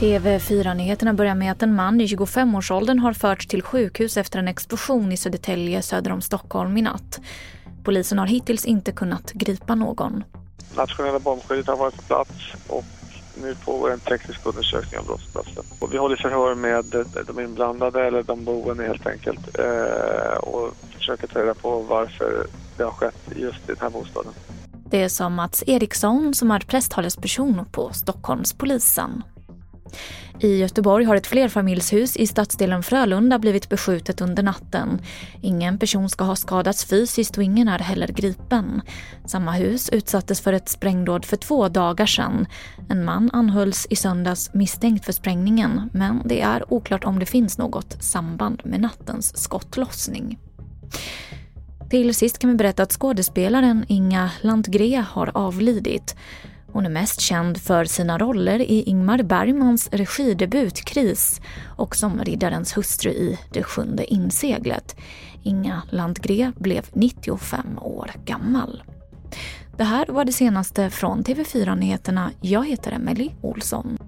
TV4-nyheterna börjar med att en man i 25-årsåldern har förts till sjukhus efter en explosion i Södertälje söder om Stockholm i natt. Polisen har hittills inte kunnat gripa någon. Nationella bombskyddet har varit på plats och nu pågår en teknisk undersökning av brottsplatsen. Och vi håller förhör med eh, de inblandade eller de boende helt enkelt eh, och försöker ta reda på varför det har skett just i den här bostaden. Det är som Mats Eriksson som är presstalesperson på Stockholmspolisen. I Göteborg har ett flerfamiljshus i stadsdelen Frölunda blivit beskjutet under natten. Ingen person ska ha skadats fysiskt och ingen är heller gripen. Samma hus utsattes för ett sprängdåd för två dagar sedan. En man anhölls i söndags misstänkt för sprängningen men det är oklart om det finns något samband med nattens skottlossning. Till sist kan vi berätta att skådespelaren Inga Landgren har avlidit. Hon är mest känd för sina roller i Ingmar Bergmans regidebut Kris och som riddarens hustru i Det sjunde inseglet. Inga Landgren blev 95 år gammal. Det här var det senaste från TV4 Nyheterna. Jag heter Emily Olsson.